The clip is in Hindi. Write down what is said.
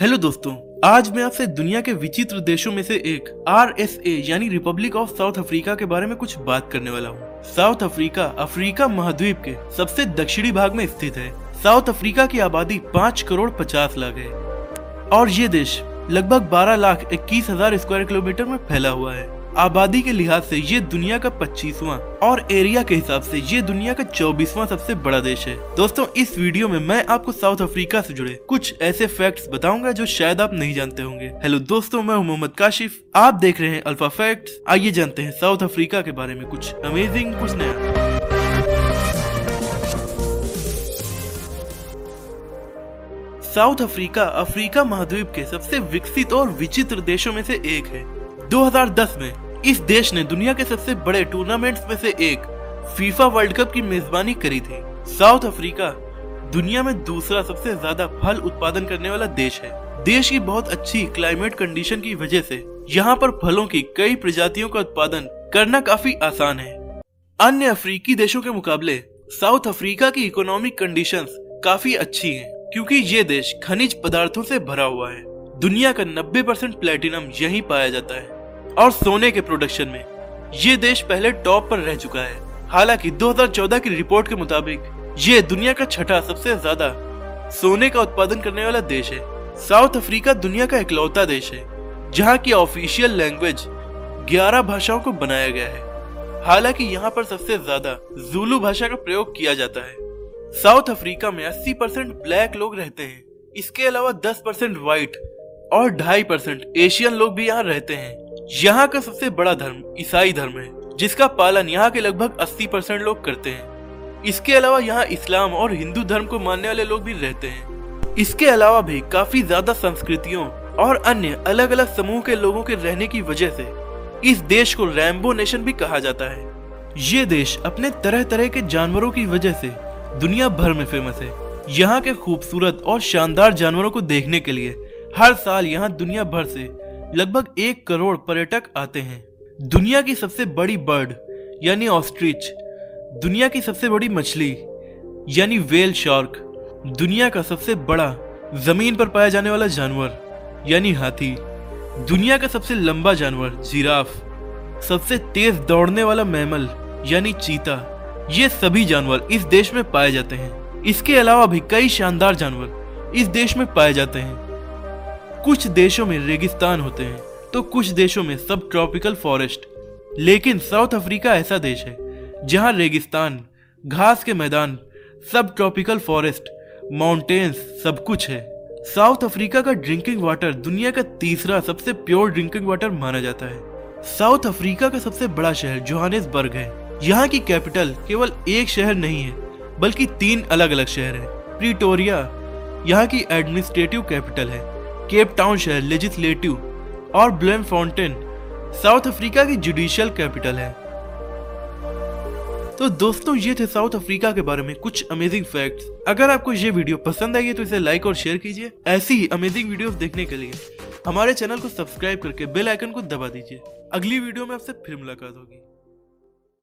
हेलो दोस्तों, आज मैं आपसे दुनिया के विचित्र देशों में से एक आर एस ए यानी रिपब्लिक ऑफ़ साउथ अफ्रीका के बारे में कुछ बात करने वाला हूँ। साउथ अफ्रीका अफ्रीका महाद्वीप के सबसे दक्षिणी भाग में स्थित है। साउथ अफ्रीका की आबादी पाँच करोड़ पचास लाख है। और ये देश लगभग बारह लाख इक्कीस हज़ार स्क्वायर किलोमीटर में फैला हुआ है। आबादी के लिहाज से ये दुनिया का पच्चीसवां और एरिया के हिसाब से ये दुनिया का चौबीसवां सबसे बड़ा देश है। दोस्तों, इस वीडियो में मैं आपको साउथ अफ्रीका से जुड़े कुछ ऐसे फैक्ट्स बताऊँगा जो शायद आप नहीं जानते होंगे। हेलो दोस्तों, मैं मोहम्मद काशिफ। आप देख रहे हैं अल्फ़ा फैक्ट्स आइए जानते हैं साउथ अफ्रीका के बारे में कुछ अमेजिंग कुछ नया। साउथ अफ्रीका अफ्रीका महाद्वीप के सबसे विकसित और विचित्र देशों में से एक है। 2010 में इस देश ने दुनिया के सबसे बड़े टूर्नामेंट्स में से एक फीफा वर्ल्ड कप की मेजबानी करी थी। साउथ अफ्रीका दुनिया में दूसरा सबसे ज़्यादा फल उत्पादन करने वाला देश है। देश की बहुत अच्छी क्लाइमेट कंडीशन की वजह से यहाँ पर फलों की कई प्रजातियों का उत्पादन करना काफ़ी आसान है। अन्य अफ्रीकी देशों के मुकाबले साउथ अफ्रीका की इकोनॉमिक कंडीशंस काफ़ी अच्छी हैं, क्योंकि ये देश खनिज पदार्थों से भरा हुआ है। दुनिया का 90 परसेंट प्लेटिनम यहीं पाया जाता है। और सोने के प्रोडक्शन में। ये देश पहले टॉप पर रह चुका है। हालाँकि 2014 की रिपोर्ट के मुताबिक ये दुनिया का छठा सबसे ज़्यादा सोने का उत्पादन करने वाला देश है। साउथ अफ्रीका दुनिया का इकलौता देश है, जहाँ की ऑफिशियल लैंग्वेज 11 भाषाओं को बनाया गया है। हालाँकि यहाँ पर सबसे ज़्यादा जुलू भाषा का प्रयोग किया जाता है। साउथ अफ्रीका में 80 परसेंट ब्लैक लोग रहते हैं। इसके अलावा 10 परसेंट व्हाइट और ढाई परसेंट एशियन लोग भी यहाँ रहते हैं। यहाँ का सबसे बड़ा धर्म ईसाई धर्म है, जिसका पालन यहाँ के लगभग 80 परसेंट लोग करते हैं। इसके अलावा यहाँ इस्लाम और हिंदू धर्म को मानने वाले लोग भी रहते हैं। इसके अलावा भी काफ़ी ज़्यादा संस्कृतियों और अन्य अलग अलग समूह के लोगों के रहने की वजह से इस देश को रैम्बो नेशन भी कहा जाता है। ये देश अपने तरह तरह के जानवरों की वजह से दुनिया भर में फ़ेमस है। यहाँ के खूबसूरत और शानदार जानवरों को देखने के लिए हर साल यहाँ दुनिया भर से लगभग एक करोड़ पर्यटक आते हैं। दुनिया की सबसे बड़ी बर्ड, यानी ऑस्ट्रिच। दुनिया की सबसे बड़ी मछली, यानी वेल शार्क दुनिया का सबसे बड़ा, ज़मीन पर पाया जाने वाला जानवर, यानी हाथी। दुनिया का सबसे लंबा जानवर, जिराफ। सबसे तेज दौड़ने वाला मैमल यानी चीता। ये सभी जानवर इस देश में पाए जाते हैं। इसके अलावा भी कई शानदार जानवर इस देश में पाए जाते हैं। कुछ देशों में रेगिस्तान होते हैं तो कुछ देशों में सब ट्रॉपिकल फॉरेस्ट लेकिन साउथ अफ्रीका ऐसा देश है, जहाँ रेगिस्तान, घास के मैदान सब ट्रॉपिकल फॉरेस्ट माउंटेन्स सब कुछ है। साउथ अफ्रीका का ड्रिंकिंग वाटर दुनिया का तीसरा सबसे प्योर ड्रिंकिंग वाटर माना जाता है। साउथ अफ्रीका का सबसे बड़ा शहर जोहानिसबर्ग है। यहाँ की कैपिटल केवल एक शहर नहीं है, बल्कि तीन अलग अलग शहर है। प्रीटोरिया यहाँ की एडमिनिस्ट्रेटिव कैपिटल है। केप टाउन शहर, लेजिस्लेटिव और ब्लेम फाउंटेन साउथ अफ्रीका की जुडिशियल कैपिटल है। तो दोस्तों, ये थे साउथ अफ्रीका के बारे में कुछ अमेजिंग फैक्ट्स अगर आपको ये वीडियो पसंद आई है तो इसे लाइक और शेयर कीजिए। ऐसी ही अमेजिंग वीडियोस देखने के लिए हमारे चैनल को सब्सक्राइब करके बेल आइकन को दबा दीजिए। अगली वीडियो में आपसे फिर मुलाकात होगी।